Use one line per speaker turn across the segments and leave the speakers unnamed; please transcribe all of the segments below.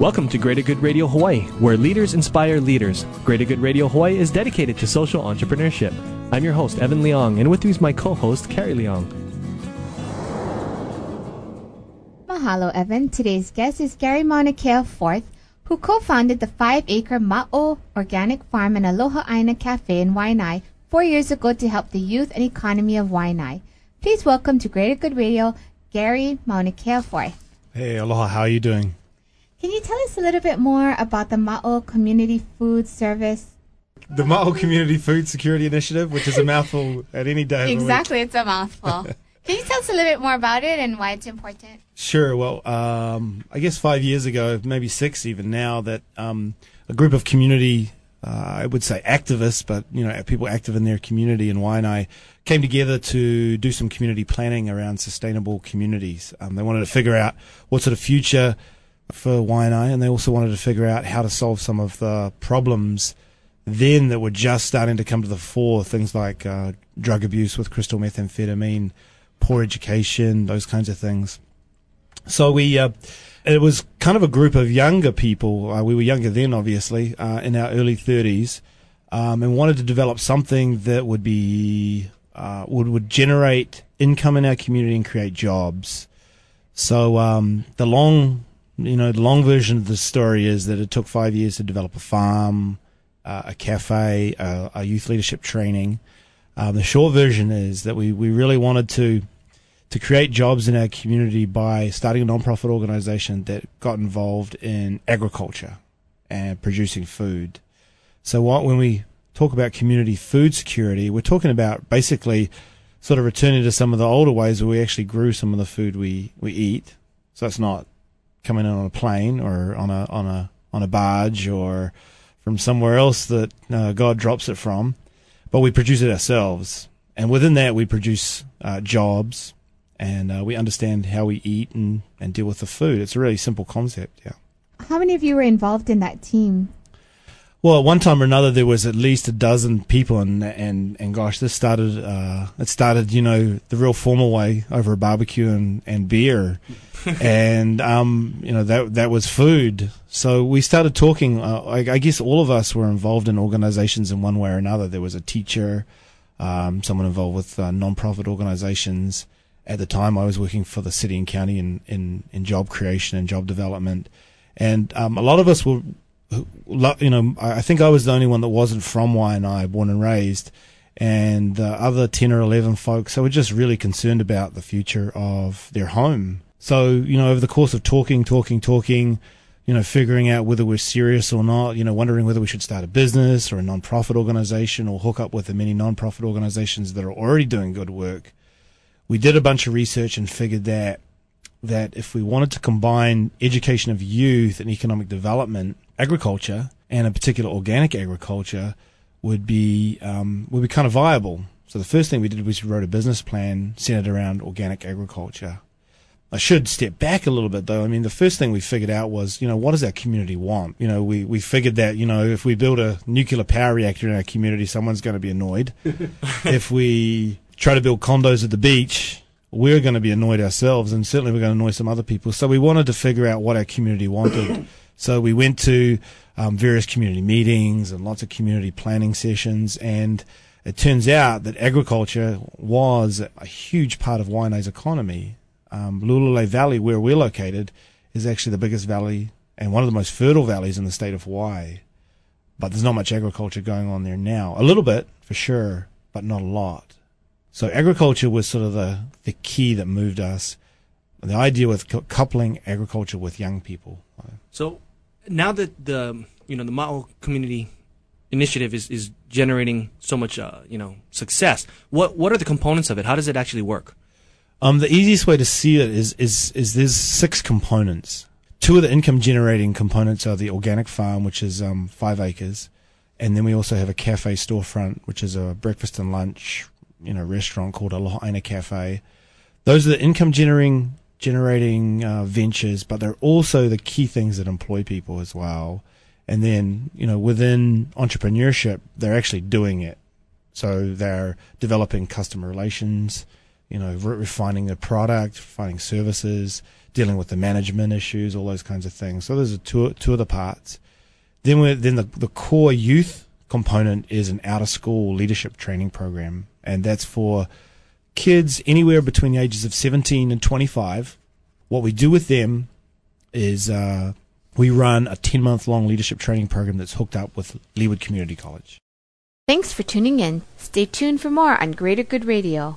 Welcome to Greater Good Radio Hawaii, where leaders inspire leaders. Greater Good Radio Hawaii is dedicated to social entrepreneurship. I'm your host, Evan Leong, and with me is my co host, Carrie Leong.
Mahalo, Evan. Today's guest is Gary Maunakea Forth, who co founded the five acre Ma'o Organic Farm and Aloha Aina Cafe in Waianae four years ago to help the youth and economy of Waianae. Please welcome to Greater Good Radio, Gary Maunakea Forth.
Hey, aloha. How are you doing?
Can you tell us a little bit more about the Ma'o Community Food Service?
The Ma'o Community Food Security Initiative, which is a mouthful at any day.
Exactly, it's a mouthful. Can you tell us a little bit more about it and why it's important?
Sure. Well, um, I guess five years ago, maybe six even now, that um, a group of community, uh, I would say activists, but you know, people active in their community in Waianae, came together to do some community planning around sustainable communities. Um, they wanted to figure out what sort of future for Waianae, and they also wanted to figure out how to solve some of the problems then that were just starting to come to the fore. Things like uh, drug abuse with crystal methamphetamine, poor education, those kinds of things. So we, uh, it was kind of a group of younger people. Uh, we were younger then, obviously, uh, in our early 30s, um, and wanted to develop something that would be uh, would would generate income in our community and create jobs. So um, the long you know, the long version of the story is that it took five years to develop a farm, uh, a cafe, uh, a youth leadership training. Um, the short version is that we, we really wanted to to create jobs in our community by starting a nonprofit organization that got involved in agriculture and producing food. So what, when we talk about community food security, we're talking about basically sort of returning to some of the older ways where we actually grew some of the food we, we eat. So it's not coming in on a plane or on a on a on a barge or from somewhere else that uh, God drops it from, but we produce it ourselves, and within that we produce uh, jobs, and uh, we understand how we eat and and deal with the food. It's a really simple concept. Yeah.
How many of you were involved in that team?
Well, at one time or another, there was at least a dozen people, and and and gosh, this started. Uh, it started, you know, the real formal way over a barbecue and and beer, and um, you know that that was food. So we started talking. Uh, I, I, guess all of us were involved in organizations in one way or another. There was a teacher, um, someone involved with uh, non-profit organizations. At the time, I was working for the city and county in in, in job creation and job development, and um, a lot of us were. You know, I think I was the only one that wasn't from Waianae, born and raised, and the other 10 or 11 folks, they were just really concerned about the future of their home so, you know, over the course of talking, talking, talking, you know, figuring out whether we're serious or not, you know, wondering whether we should start a business or a non-profit organization or hook up with the many non-profit organizations that are already doing good work. We did a bunch of research and figured that that if we wanted to combine education of youth and economic development, agriculture, and a particular organic agriculture would be um, would be kind of viable. So the first thing we did was we wrote a business plan centered around organic agriculture. I should step back a little bit though. I mean, the first thing we figured out was, you know, what does our community want? You know, we, we figured that, you know, if we build a nuclear power reactor in our community, someone's going to be annoyed. if we try to build condos at the beach, we're going to be annoyed ourselves and certainly we're going to annoy some other people. So we wanted to figure out what our community wanted. So we went to um, various community meetings and lots of community planning sessions and it turns out that agriculture was a huge part of Waianae's economy um, Lualualei Valley, where we're located, is actually the biggest valley and one of the most fertile valleys in the state of Hawaii. But there's not much agriculture going on there now. A little bit, for sure, but not a lot. So agriculture was sort of the, the key that moved us. The idea with coupling agriculture with young people.
So now that the you know the Ma'o community initiative is, is generating so much uh, you know success, what what are the components of it? How does it actually work?
Um, the easiest way to see it is is is there's six components. two of the income generating components are the organic farm, which is um, five acres, and then we also have a cafe storefront, which is a breakfast and lunch, you know, restaurant called Aloha Aina Cafe. Those are the income generating generating uh, ventures, but they're also the key things that employ people as well. And then, you know, within entrepreneurship, they're actually doing it. So they're developing customer relations, you know, re- refining the product, refining services, dealing with the management issues, all those kinds of things. So those are two two of the parts. Then we then the the core youth component is an out of school leadership training program, and that's for kids anywhere between the ages of 17 and 25. What we do with them is uh, we run a 10 month long leadership training program that's hooked up with Leeward Community College.
Thanks for tuning in. Stay tuned for more on Greater Good Radio.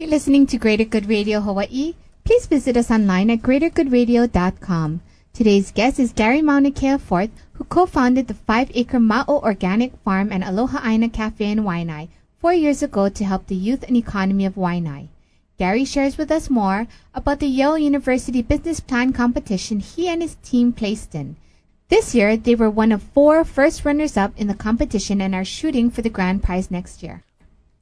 You're listening to Greater Good Radio Hawaii. Please visit us online at greatergoodradio.com. Today's guest is Gary Maunakea Forth, who co-founded the five-acre Ma'o Organic Farm and Aloha Aina Cafe in Waianae four years ago to help the youth and economy of Waianae. Gary shares with us more about the Yale University Business Plan competition he and his team placed in. This year, they were one of four first runners up in the competition and are shooting for the grand prize next year.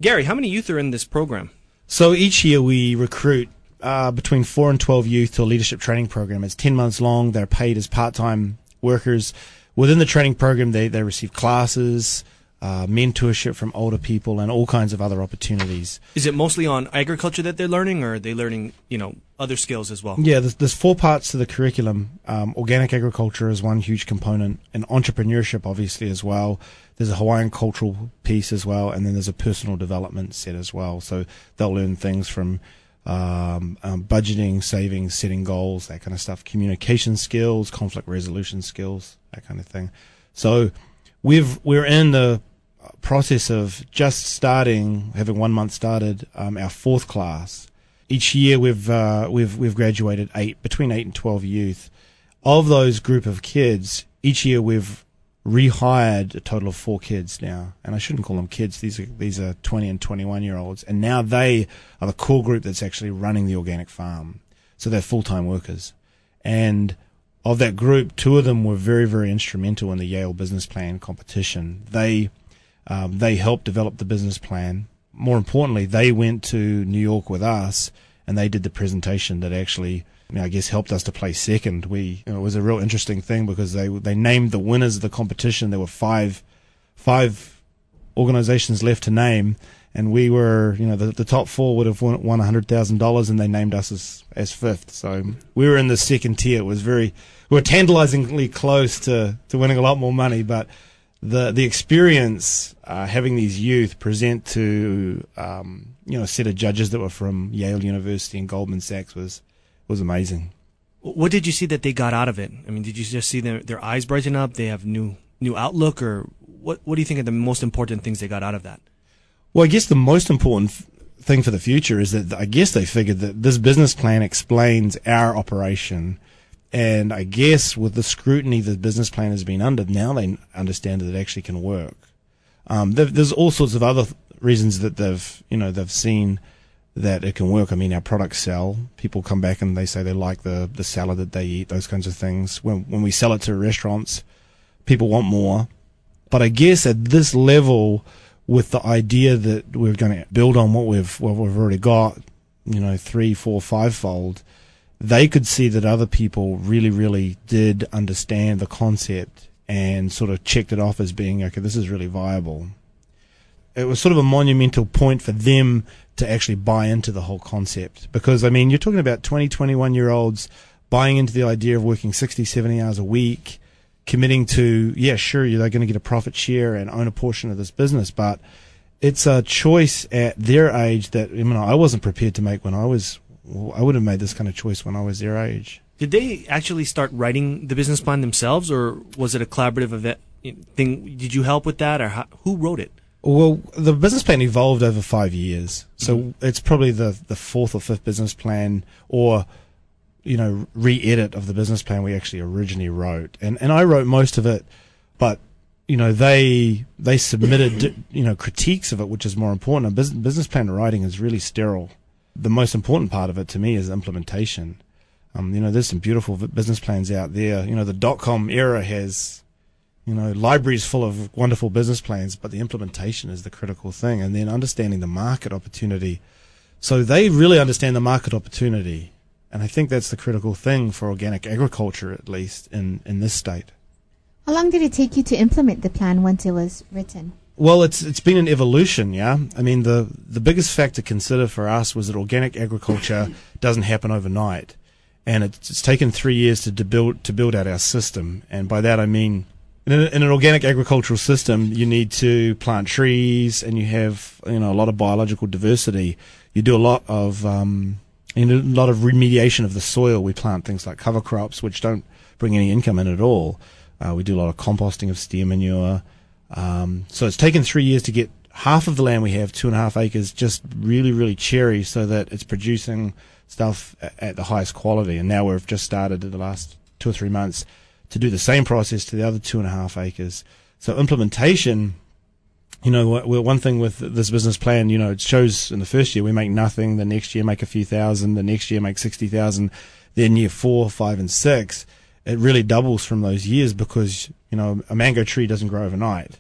Gary, how many youth are in this program?
So each year we recruit uh, between four and twelve youth to a leadership training program. It's ten months long. They're paid as part-time workers. Within the training program, they they receive classes, uh, mentorship from older people, and all kinds of other opportunities.
Is it mostly on agriculture that they're learning, or are they learning, you know, other skills as well?
Yeah, there's, there's four parts to the curriculum. Um, organic agriculture is one huge component, and entrepreneurship obviously as well. There's a Hawaiian cultural piece as well, and then there's a personal development set as well. So they'll learn things from um, um, budgeting, saving, setting goals, that kind of stuff, communication skills, conflict resolution skills, that kind of thing. So we've we're in the process of just starting, having one month started, um, our fourth class. Each year we've uh, we've we've graduated eight between eight and twelve youth. Of those group of kids, each year we've rehired a total of four kids now, and I shouldn't call them kids. These are these are twenty and twenty one year olds, and now they are the core group that's actually running the organic farm. So they're full time workers, and of that group, two of them were very very instrumental in the Yale Business Plan competition. They um, they helped develop the business plan. More importantly, they went to New York with us and they did the presentation that actually, know, I guess, helped us to play second. We you know, it was a real interesting thing because they they named the winners of the competition. There were five five organizations left to name, and we were you know the, the top four would have won won hundred thousand dollars, and they named us as as fifth. So we were in the second tier. It was very we were tantalizingly close to to winning a lot more money, but the the experience uh, having these youth present to um, you know a set of judges that were from Yale University and Goldman Sachs was was amazing.
What did you see that they got out of it? I mean, did you just see their their eyes brighten up? They have new new outlook, or what? What do you think are the most important things they got out of that?
Well, I guess the most important f- thing for the future is that I guess they figured that this business plan explains our operation and I guess with the scrutiny the business plan has been under, now they understand that it actually can work. Um, there's all sorts of other reasons that they've, you know, they've seen that it can work. I mean, our products sell. People come back and they say they like the, the salad that they eat, those kinds of things. When, when we sell it to restaurants, people want more. But I guess at this level, with the idea that we're going to build on what we've, what we've already got, you know, three, four, five fold, they could see that other people really, really did understand the concept and sort of checked it off as being, okay, this is really viable. It was sort of a monumental point for them to actually buy into the whole concept. Because, I mean, you're talking about 20, 21 year olds buying into the idea of working 60, 70 hours a week, committing to, yeah, sure, they're going to get a profit share and own a portion of this business, but it's a choice at their age that I, mean, I wasn't prepared to make when I was I would have made this kind of choice when I was their age.
Did they actually start writing the business plan themselves, or was it a collaborative event thing? Did you help with that, or how, who wrote it?
Well, the business plan evolved over five years, so mm-hmm. it's probably the the fourth or fifth business plan, or you know, re-edit of the business plan we actually originally wrote, and and I wrote most of it, but you know they they submitted you know critiques of it, which is more important. A business business plan writing is really sterile the most important part of it to me is implementation. Um, you know, there's some beautiful business plans out there. You know, the dot com era has, you know, libraries full of wonderful business plans, but the implementation is the critical thing. And then understanding the market opportunity. So they really understand the market opportunity. And I think that's the critical thing for organic agriculture, at least in, in this state.
How long did it take you to implement the plan once it was written?
Well, it's it's been an evolution, yeah. I mean, the the biggest fact to consider for us was that organic agriculture doesn't happen overnight, and it's, it's taken three years to, to build to build out our system. And by that I mean, in, a, in an organic agricultural system, you need to plant trees, and you have you know a lot of biological diversity. You do a lot of um, a lot of remediation of the soil. We plant things like cover crops, which don't bring any income in at all. Uh, we do a lot of composting of steer manure. Um, so it's taken three years to get half of the land we have, two and a half acres, just really, really cherry so that it's producing stuff at the highest quality. And now we've just started in the last two or three months to do the same process to the other two and a half acres. So implementation, you know, one thing with this business plan, you know, it shows in the first year we make nothing, the next year make a few thousand, the next year make 60,000, then year four, five, and six, it really doubles from those years because you know, a mango tree doesn't grow overnight.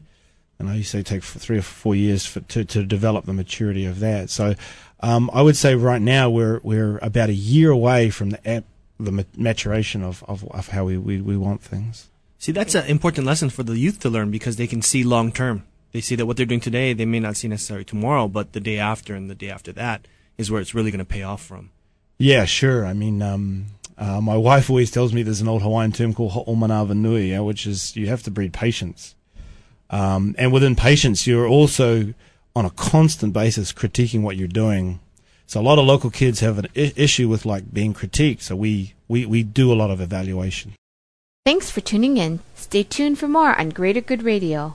And I used to take three or four years for, to, to develop the maturity of that. So, um, I would say right now we're, we're about a year away from the, the maturation of, of, of how we, we, we want things.
See, that's an important lesson for the youth to learn because they can see long term. They see that what they're doing today, they may not see necessarily tomorrow, but the day after and the day after that is where it's really going to pay off from.
Yeah, sure. I mean, um, uh, my wife always tells me there's an old Hawaiian term called ho'omanawa nui, which is you have to breed patience. Um, and within patience, you're also on a constant basis critiquing what you're doing. So a lot of local kids have an I- issue with like being critiqued. So we, we, we do a lot of evaluation.
Thanks for tuning in. Stay tuned for more on Greater Good Radio.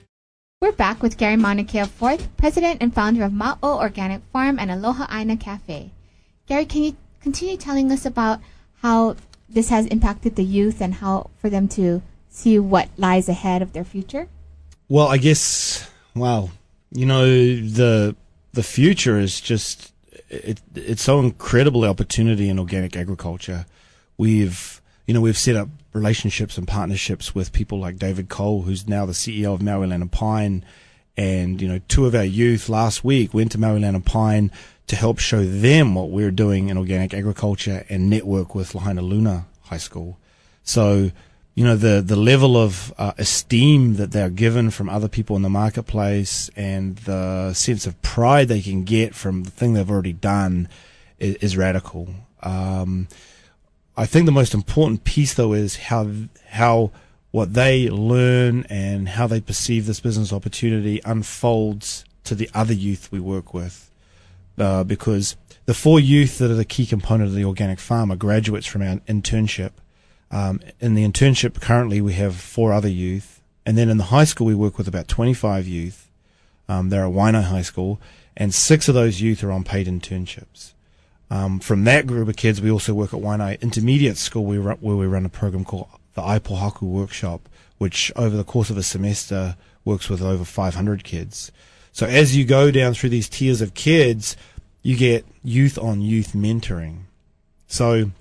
We're back with Gary Maunakea Forth, President and founder of Ma'o Organic Farm and Aloha Aina Cafe. Gary, can you continue telling us about how this has impacted the youth and how for them to see what lies ahead of their future?
Well, I guess, well, you know, the the future is just it, it's so incredible opportunity in organic agriculture. We've you know, we've set up relationships and partnerships with people like David Cole, who's now the CEO of Maui Land and Pine. And, you know, two of our youth last week went to Maui Land and Pine to help show them what we're doing in organic agriculture and network with Lahainaluna High School. So, you know, the, the level of uh, esteem that they're given from other people in the marketplace and the sense of pride they can get from the thing they've already done is, is radical. Um, I think the most important piece though is how how what they learn and how they perceive this business opportunity unfolds to the other youth we work with. Uh, because the four youth that are the key component of the organic farm are graduates from our internship. Um, in the internship currently we have four other youth, and then in the high school we work with about 25 youth. Um, they're at Waianae High School, and six of those youth are on paid internships. Um, from that group of kids, we also work at Waianae Intermediate School, we run, where we run a program called the Aipohaku Workshop, which over the course of a semester works with over 500 kids. So as you go down through these tiers of kids, you get youth on youth mentoring. So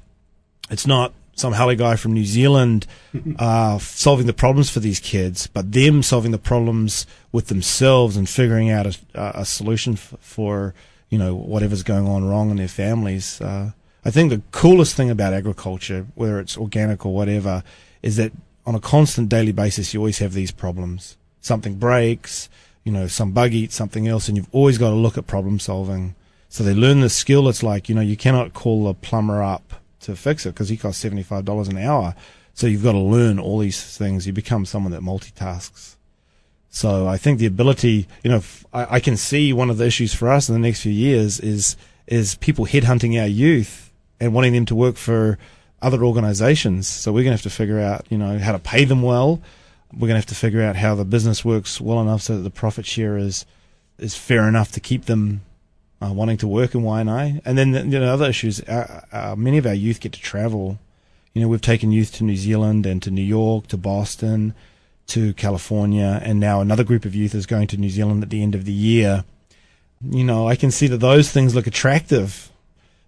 it's not some haole guy from New Zealand uh, solving the problems for these kids, but them solving the problems with themselves and figuring out a, a solution f- for you know whatever's going on wrong in their families. Uh, I think the coolest thing about agriculture, whether it's organic or whatever, is that on a constant daily basis you always have these problems. Something breaks, you know, some bug eats something else, and you've always got to look at problem solving. So they learn the skill. It's like you know you cannot call a plumber up to fix it because he costs seventy five dollars an hour. So you've got to learn all these things. You become someone that multitasks. So I think the ability, you know, I, I, can see one of the issues for us in the next few years is is people headhunting our youth and wanting them to work for other organizations. So we're going to have to figure out, you know, how to pay them well. We're going to have to figure out how the business works well enough so that the profit share is is fair enough to keep them uh, wanting to work in Waianae. And then you know other issues. Uh, uh, many of our youth get to travel. You know, we've taken youth to New Zealand and to New York, to Boston, to California, and now another group of youth is going to New Zealand at the end of the year. You know, I can see that those things look attractive.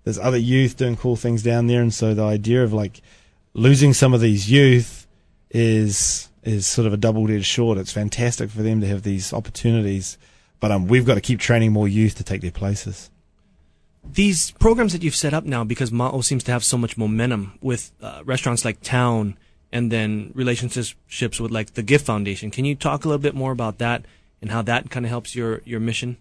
There's other youth doing cool things down there, and so the idea of like losing some of these youth is is sort of a double-edged sword. It's fantastic for them to have these opportunities, but um, we've got to keep training more youth to take their places.
These programs that you've set up now, because Ma'o seems to have so much momentum with uh, restaurants like Town and then relationships with like the Gift Foundation. Can you talk a little bit more about that and how that kind of helps your your mission?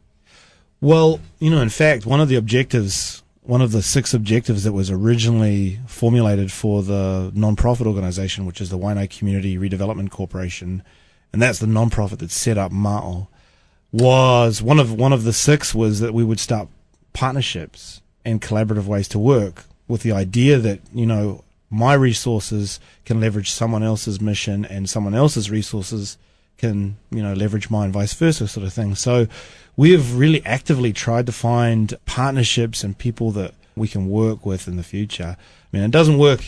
Well, you know, in fact, one of the objectives, one of the six objectives that was originally formulated for the nonprofit organization, which is the Waianae Community Redevelopment Corporation, and that's the nonprofit that set up Ma'o, was one of one of the six was that we would start partnerships and collaborative ways to work with the idea that you know my resources can leverage someone else's mission and someone else's resources can, you know, leverage mine, vice versa sort of thing. So we have really actively tried to find partnerships and people that we can work with in the future. I mean, it doesn't work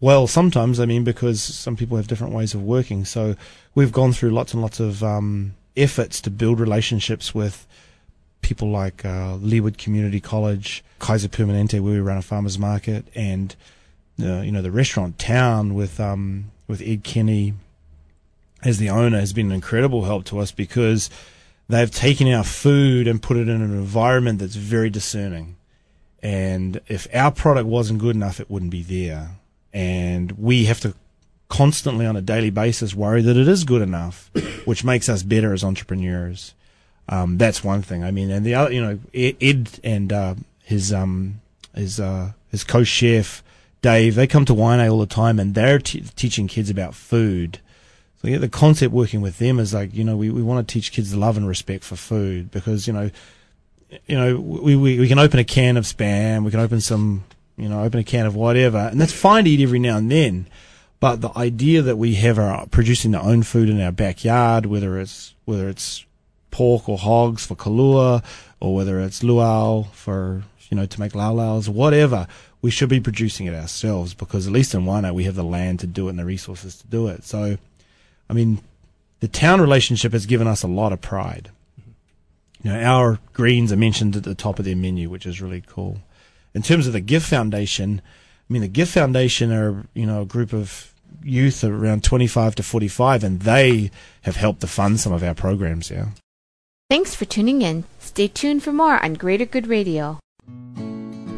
well sometimes, I mean, because some people have different ways of working. So we've gone through lots and lots of um, efforts to build relationships with people like uh, Leeward Community College, Kaiser Permanente, where we run a farmers market, and uh, you know, the restaurant town with um, with Ed Kenney as the owner has been an incredible help to us because they've taken our food and put it in an environment that's very discerning. And if our product wasn't good enough, it wouldn't be there. And we have to constantly on a daily basis worry that it is good enough, which makes us better as entrepreneurs. Um, that's one thing. I mean, and the other, you know, Ed and uh, his um, his uh, his co-chef Dave, they come to Waianae all the time and they're t- teaching kids about food. So yeah, the concept working with them is like, you know, we, we want to teach kids love and respect for food because, you know, you know, we, we, we can open a can of spam, we can open some, you know, open a can of whatever, and that's fine to eat every now and then. But the idea that we have our producing our own food in our backyard, whether it's whether it's pork or hogs for kalua, or whether it's luau for you know to make laulaus, whatever, we should be producing it ourselves because at least in Waianae we have the land to do it and the resources to do it. So, I mean, the town relationship has given us a lot of pride. You know, our greens are mentioned at the top of their menu, which is really cool. In terms of the Gift Foundation, I mean, the Gift Foundation are, you know, a group of youth around 25 to 45, and they have helped to fund some of our programs, yeah.
Thanks for tuning in. Stay tuned for more on Greater Good Radio.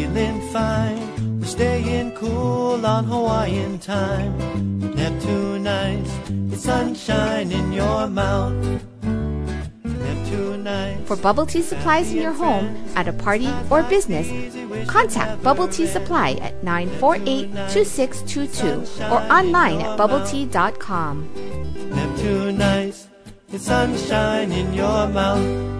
feeling fine. We're staying cool on Hawaiian time. Neptune nights, it's sunshine in your mouth.
For bubble tea supplies in your home, at a party, or business, contact Bubble Tea Supply at 948 2622 or online at bubbletea.com.
Neptune nights, it's sunshine in your mouth.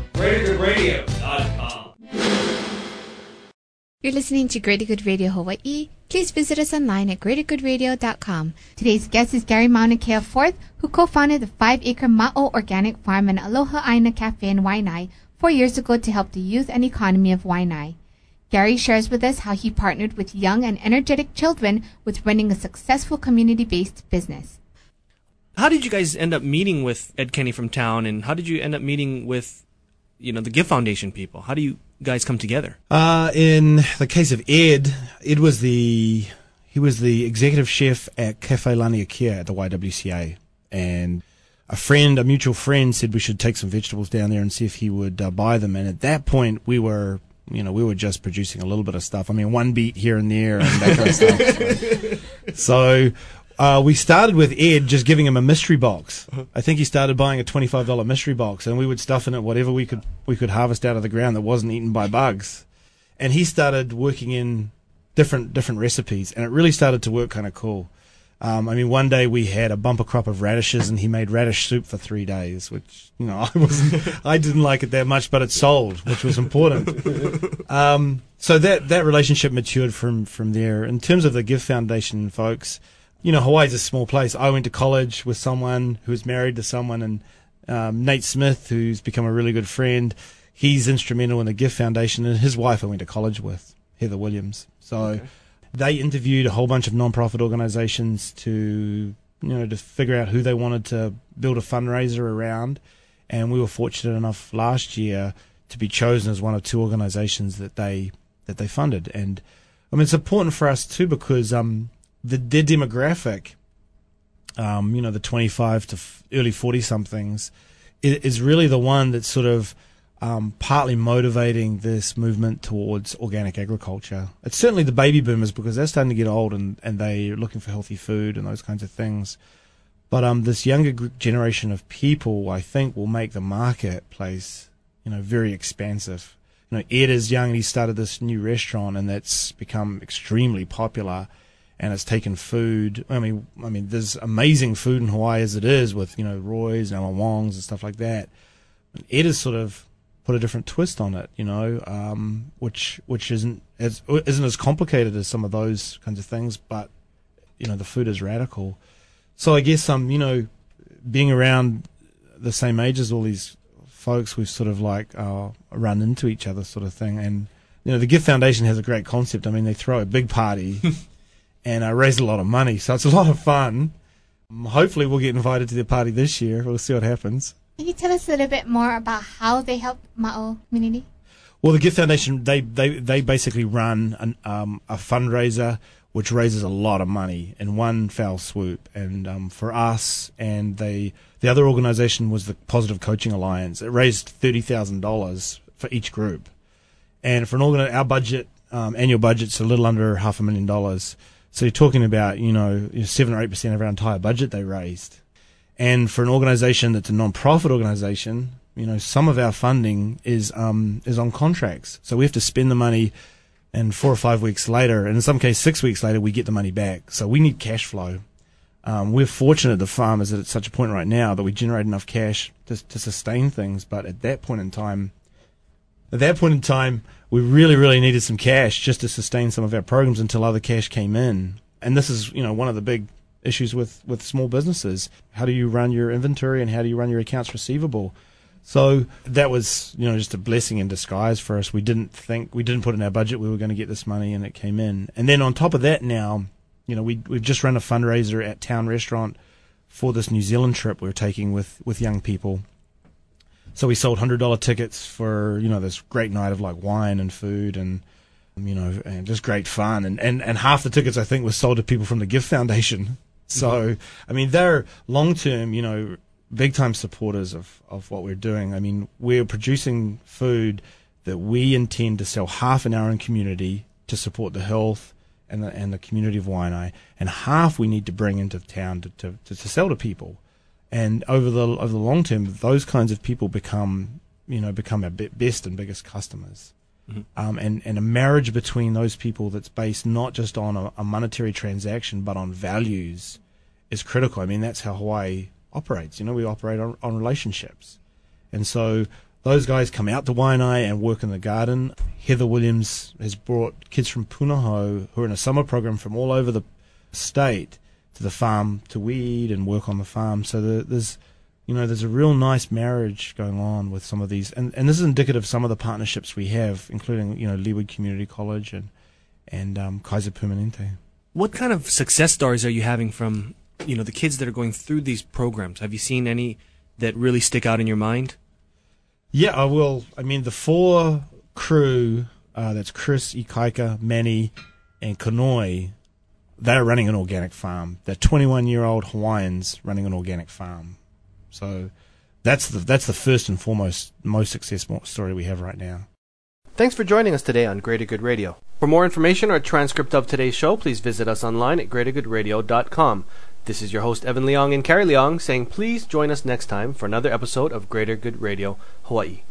greatergoodradio.com.
You're listening to Greater Good Radio Hawaii. Please visit us online at greatergoodradio.com. Today's guest is Gary Maunakea Forth, who co-founded the five-acre Ma'o Organic Farm and Aloha Aina Cafe in Waianae four years ago to help the youth and economy of Waianae. Gary shares with us how he partnered with young and energetic children with running a successful community-based business.
How did you guys end up meeting with Ed Kenney from town, and how did you end up meeting with, you know, the Gift Foundation people? How do you guys come together?
Uh, in the case of Ed, Ed was the he was the executive chef at Cafe Laniakea at the YWCA, and a friend, a mutual friend, said we should take some vegetables down there and see if he would uh, buy them. And at that point, we were, you know, we were just producing a little bit of stuff. I mean, one beat here and there and that kind of stuff. So. Uh, we started with Ed just giving him a mystery box. I think he started buying a twenty-five dollar mystery box, and we would stuff in it whatever we could we could harvest out of the ground that wasn't eaten by bugs. And he started working in different different recipes, and it really started to work kind of cool. Um, I mean, one day we had a bumper crop of radishes, and he made radish soup for three days, which you know I wasn't, I didn't like it that much, but it sold, which was important. um, so that that relationship matured from from there. In terms of the Give Foundation folks, you know, Hawaii's a small place. I went to college with someone who was married to someone, and um, Nate Smith, who's become a really good friend, he's instrumental in the Gift Foundation, and his wife I went to college with, Heather Williams. So they interviewed a whole bunch of non-profit organizations to, you know, to figure out who they wanted to build a fundraiser around, and we were fortunate enough last year to be chosen as one of two organizations that they that they funded, and I mean it's important for us too because um the their demographic, um, you know, the 25 to f- early 40 somethings, is, really the one that's sort of um, partly motivating this movement towards organic agriculture. It's certainly the baby boomers because they're starting to get old and, and they're looking for healthy food and those kinds of things. But um, this younger generation of people, I think, will make the marketplace, you know, very expansive. You know, Ed is young and he started this new restaurant and that's become extremely popular and it's taken food. I mean, I mean, there's amazing food in Hawaii as it is with you know Roy's and Wong's and stuff like that. Ed has sort of put a different twist on it, you know, um, which which isn't as isn't as complicated as some of those kinds of things, but you know the food is radical. So I guess um, you know, being around the same age as all these folks, we've sort of like uh, run into each other, sort of thing, and. You know, the Gift Foundation has a great concept. I mean, they throw a big party and uh, raised a lot of money. So it's a lot of fun. Hopefully, we'll get invited to the party this year. We'll see what happens.
Can you tell us a little bit more about how they help Ma'o community?
Well, the Gift Foundation they they, they basically run an, um, a fundraiser which raises a lot of money in one foul swoop. And um, for us and they the other organisation was the Positive Coaching Alliance. It raised thirty thousand dollars for each group, and for an organ our budget um, annual budget's a little under half a million dollars. So you're talking about, you know, seven or eight percent of our entire budget they raised. And for an organisation that's a non-profit organisation, you know, some of our funding is um, is on contracts. So we have to spend the money, and four or five weeks later, and in some cases six weeks later, we get the money back. So we need cash flow. Um, we're fortunate, the farm is at such a point right now that we generate enough cash to, to sustain things. But at that point in time, at that point in time, we really, really needed some cash just to sustain some of our programs until other cash came in. And this is, you know, one of the big issues with, with small businesses. How do you run your inventory and how do you run your accounts receivable? So that was, you know, just a blessing in disguise for us. We didn't think, we didn't put in our budget we were going to get this money and it came in. And then on top of that now, you know, we, we've just run a fundraiser at Town Restaurant for this New Zealand trip we are taking with, with young people. So we sold hundred dollar tickets for you know this great night of like wine and food and you know and just great fun and and and half the tickets I think were sold to people from the Gift Foundation. So I mean they're long term you know big time supporters of of what we're doing. I mean we're producing food that we intend to sell half in our own community to support the health and the and the community of Waianae, and half we need to bring into town to, to, to, to sell to people and over the over the long term, those kinds of people become you know become our best and biggest customers. Mm-hmm. Um, and and a marriage between those people that's based not just on a, a, monetary transaction but on values is critical. I mean that's how Hawaii operates. You know we operate on, on relationships, and so those guys come out to Waianae and work in the garden. Heather Williams has brought kids from Punahou who are in a summer program from all over the state to the farm to weed and work on the farm. So the, there's, you know, there's a real nice marriage going on with some of these, and, and this is indicative of some of the partnerships we have, including you know Leeward Community College and and um, Kaiser Permanente.
What kind of success stories are you having from you know the kids that are going through these programs? Have you seen any that really stick out in your mind?
Yeah, I will. I mean, the four crew uh, that's Chris, Ikaika, Manny, and Kanoi they're running an organic farm. They're 21 year old Hawaiians running an organic farm. So that's the that's the first and foremost most successful story we have right now.
Thanks for joining us today on Greater Good Radio. For more information or a transcript of today's show, please visit us online at greatergoodradio.com. This is your host Evan Leong and Carrie Leong saying please join us next time for another episode of Greater Good Radio Hawaii.